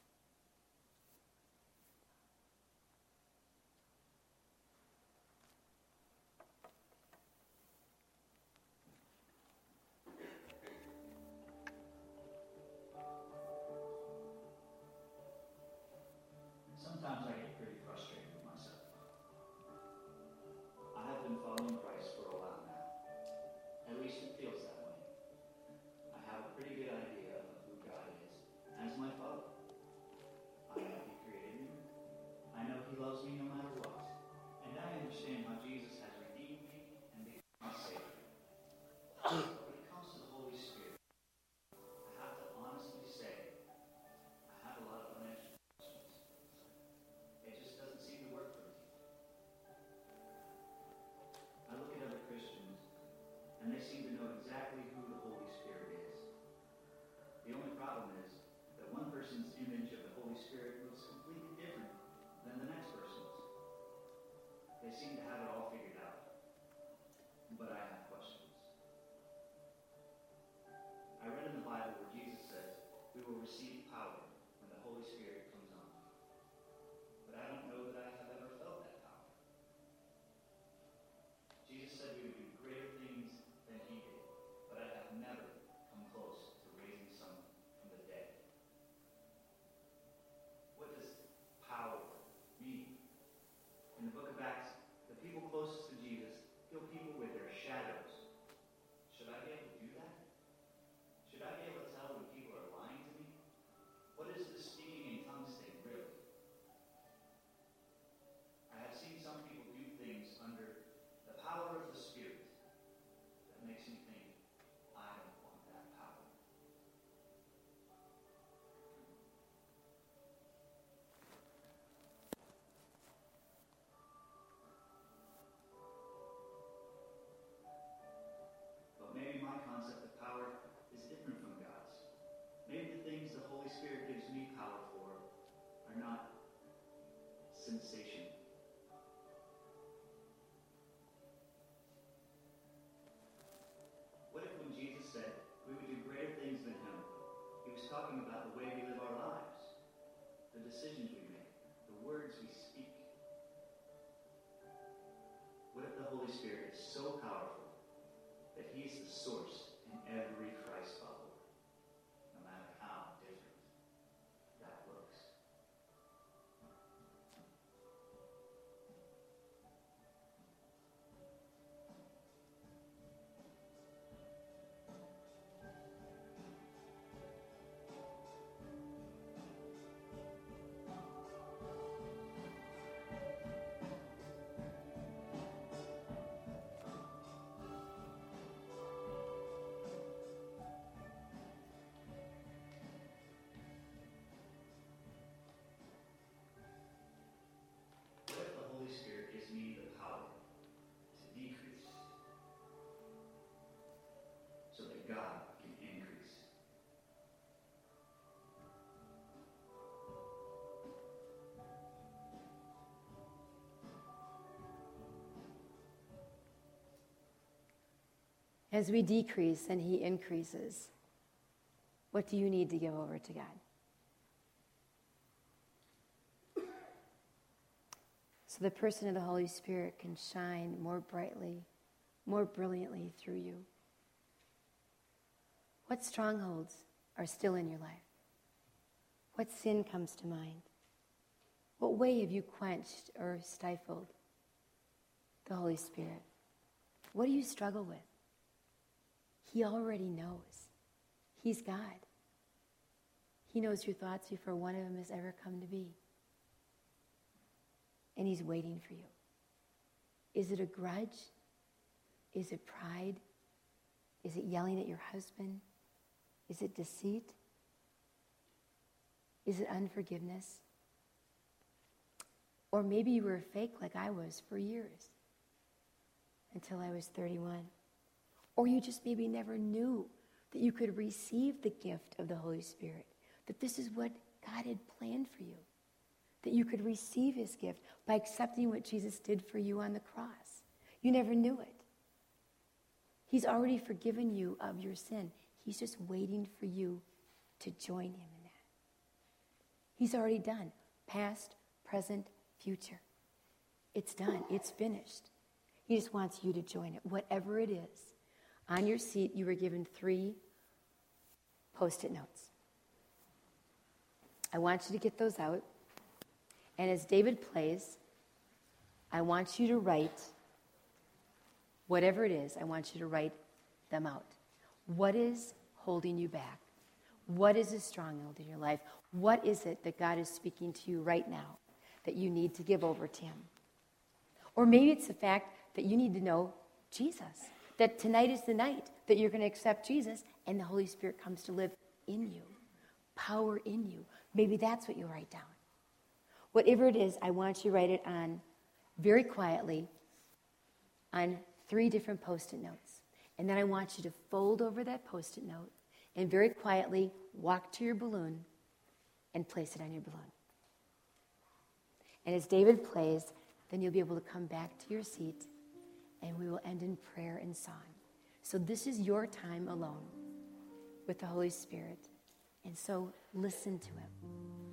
Spirit. As we decrease and He increases, what do you need to give over to God? So the person of the Holy Spirit can shine more brightly, more brilliantly through you. What strongholds are still in your life? What sin comes to mind? What way have you quenched or stifled the Holy Spirit? What do you struggle with? He already knows. He's God. He knows your thoughts before one of them has ever come to be. And He's waiting for you. Is it a grudge? Is it pride? Is it yelling at your husband? Is it deceit? Is it unforgiveness? Or maybe you were a fake like I was for years until I was 31. Or you just maybe never knew that you could receive the gift of the Holy Spirit, that this is what God had planned for you, that you could receive his gift by accepting what Jesus did for you on the cross. You never knew it. He's already forgiven you of your sin. He's just waiting for you to join him in that. He's already done past, present, future. It's done, it's finished. He just wants you to join it, whatever it is. On your seat, you were given three post it notes. I want you to get those out. And as David plays, I want you to write whatever it is, I want you to write them out. What is holding you back? What is a stronghold in your life? What is it that God is speaking to you right now that you need to give over to Him? Or maybe it's the fact that you need to know Jesus, that tonight is the night that you're going to accept Jesus and the Holy Spirit comes to live in you, power in you. Maybe that's what you write down. Whatever it is, I want you to write it on very quietly on three different post it notes. And then I want you to fold over that post it note and very quietly walk to your balloon and place it on your balloon. And as David plays, then you'll be able to come back to your seat and we will end in prayer and song. So this is your time alone with the Holy Spirit. And so listen to Him.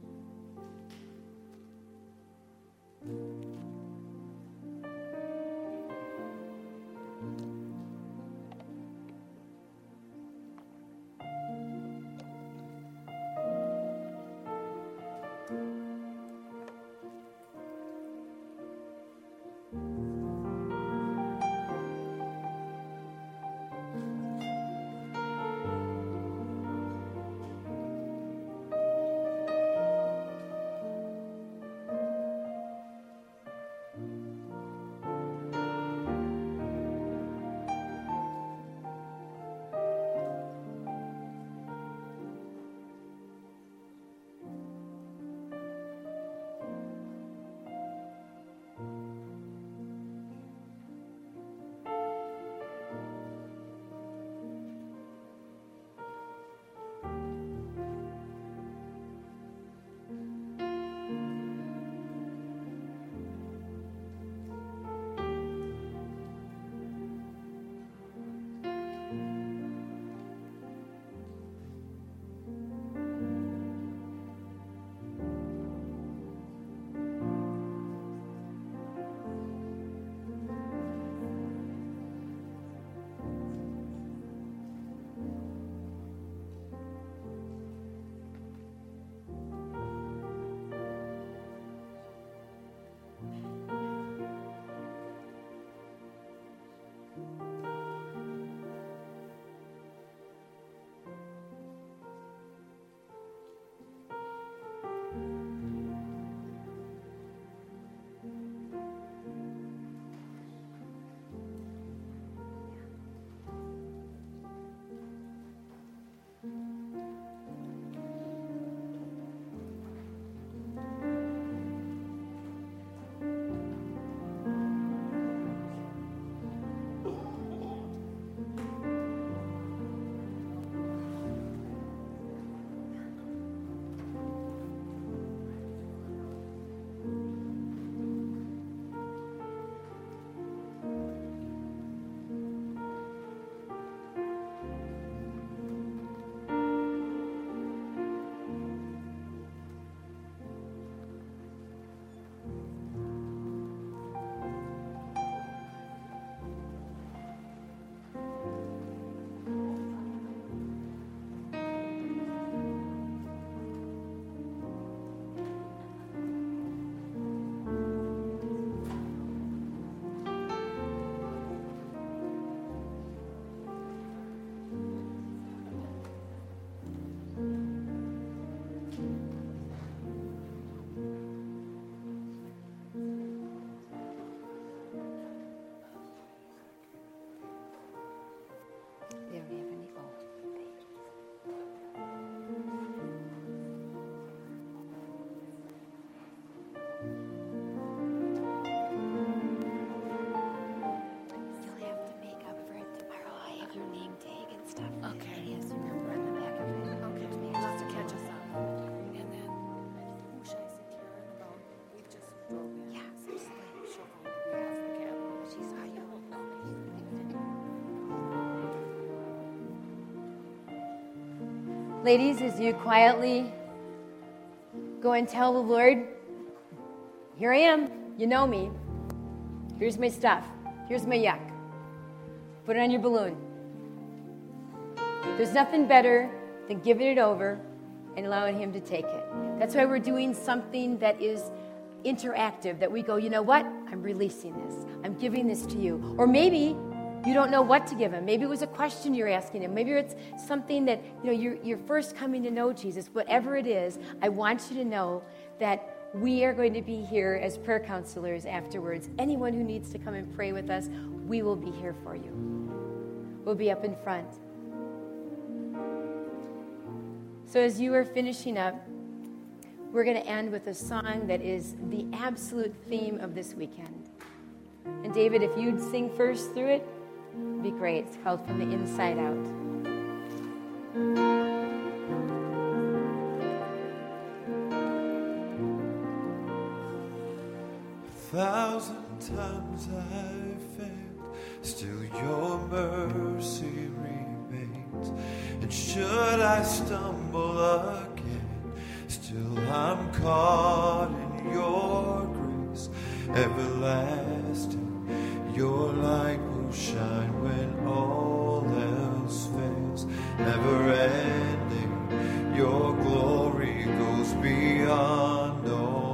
Ladies, as you quietly go and tell the Lord, Here I am. You know me. Here's my stuff. Here's my yuck. Put it on your balloon. There's nothing better than giving it over and allowing Him to take it. That's why we're doing something that is interactive, that we go, you know what? I'm releasing this. I'm giving this to you. Or maybe you don't know what to give him. Maybe it was a question you're asking him. Maybe it's something that, you know, you're, you're first coming to know Jesus. Whatever it is, I want you to know that we are going to be here as prayer counselors afterwards. Anyone who needs to come and pray with us, we will be here for you. We'll be up in front. So as you are finishing up, we're going to end with a song that is the absolute theme of this weekend. And David, if you'd sing first through it, be great. It's called From the Inside Out. A thousand times I've failed, still your mercy remains. And should I stumble again, still I'm caught in your grace, everlasting. Your light will shine when all else fails, never ending. Your glory goes beyond all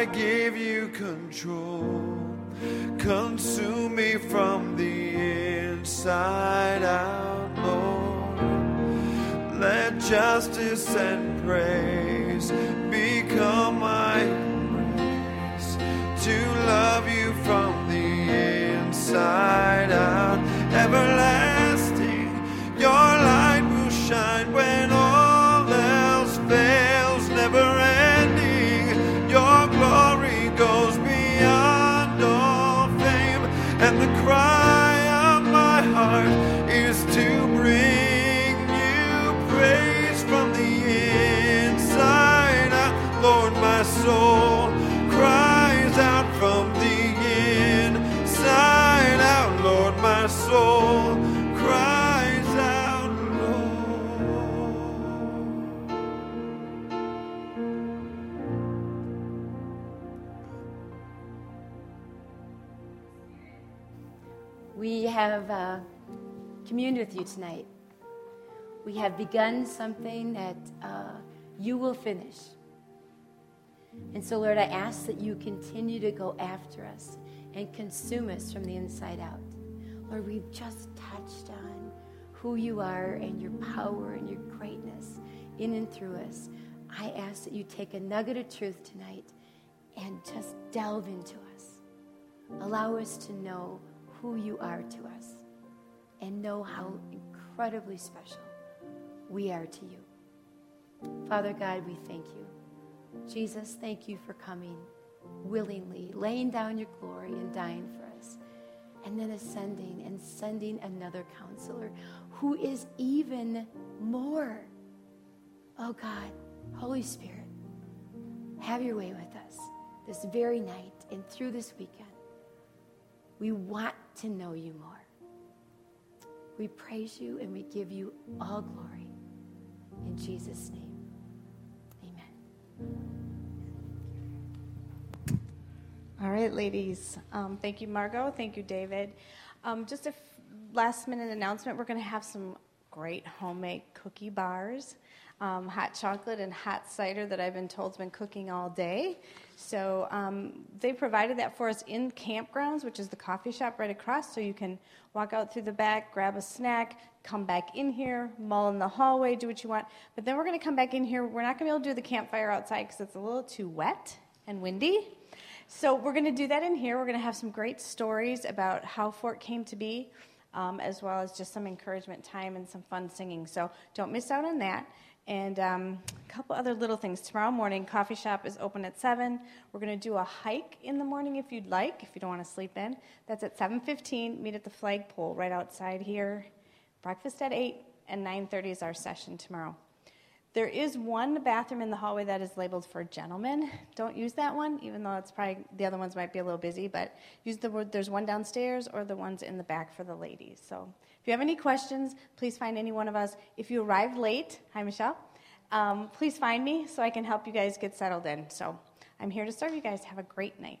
I give you control. Consume me from the inside out, Lord. Let justice and praise become my embrace. To love you from the inside out, everlasting. Have uh, communed with you tonight. We have begun something that uh, you will finish. And so, Lord, I ask that you continue to go after us and consume us from the inside out. Lord, we've just touched on who you are and your power and your greatness in and through us. I ask that you take a nugget of truth tonight and just delve into us. Allow us to know who you are to us and know how incredibly special we are to you. Father God, we thank you. Jesus, thank you for coming willingly, laying down your glory and dying for us, and then ascending and sending another counselor who is even more. Oh God, Holy Spirit, have your way with us this very night and through this weekend. We want to know you more. We praise you and we give you all glory. In Jesus' name, amen. All right, ladies. Um, thank you, Margot. Thank you, David. Um, just a f- last minute announcement we're going to have some great homemade cookie bars um, hot chocolate and hot cider that I've been told has been cooking all day. So um, they provided that for us in campgrounds, which is the coffee shop right across. So you can walk out through the back, grab a snack, come back in here, mull in the hallway, do what you want. But then we're going to come back in here. We're not going to be able to do the campfire outside because it's a little too wet and windy. So we're going to do that in here. We're going to have some great stories about how Fort came to be. Um, as well as just some encouragement time and some fun singing. So don't miss out on that. And um, a couple other little things. Tomorrow morning, coffee shop is open at seven. We're going to do a hike in the morning if you'd like, if you don't want to sleep in. That's at 7:15. Meet at the flagpole right outside here. Breakfast at eight, and 9:30 is our session tomorrow. There is one bathroom in the hallway that is labeled for gentlemen. Don't use that one, even though it's probably the other ones might be a little busy. But use the word. There's one downstairs or the ones in the back for the ladies. So if you have any questions, please find any one of us. If you arrived late, hi Michelle, um, please find me so I can help you guys get settled in. So I'm here to serve you guys. Have a great night.